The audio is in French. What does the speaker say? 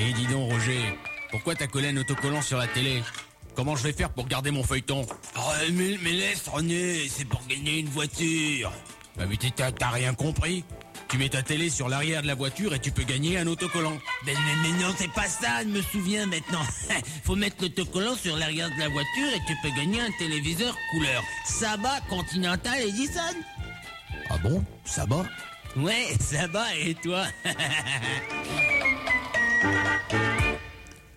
Et dis donc, Roger, pourquoi t'as collé un autocollant sur la télé? Comment je vais faire pour garder mon feuilleton? Oh, mais, mais laisse René, c'est pour gagner une voiture. Bah mais t'as rien compris. Tu mets ta télé sur l'arrière de la voiture et tu peux gagner un autocollant. Mais, non, c'est pas ça, je me souviens maintenant. Faut mettre l'autocollant sur l'arrière de la voiture et tu peux gagner un téléviseur couleur Saba, Continental Edison. Ah bon? Ça va Ouais, ça va et toi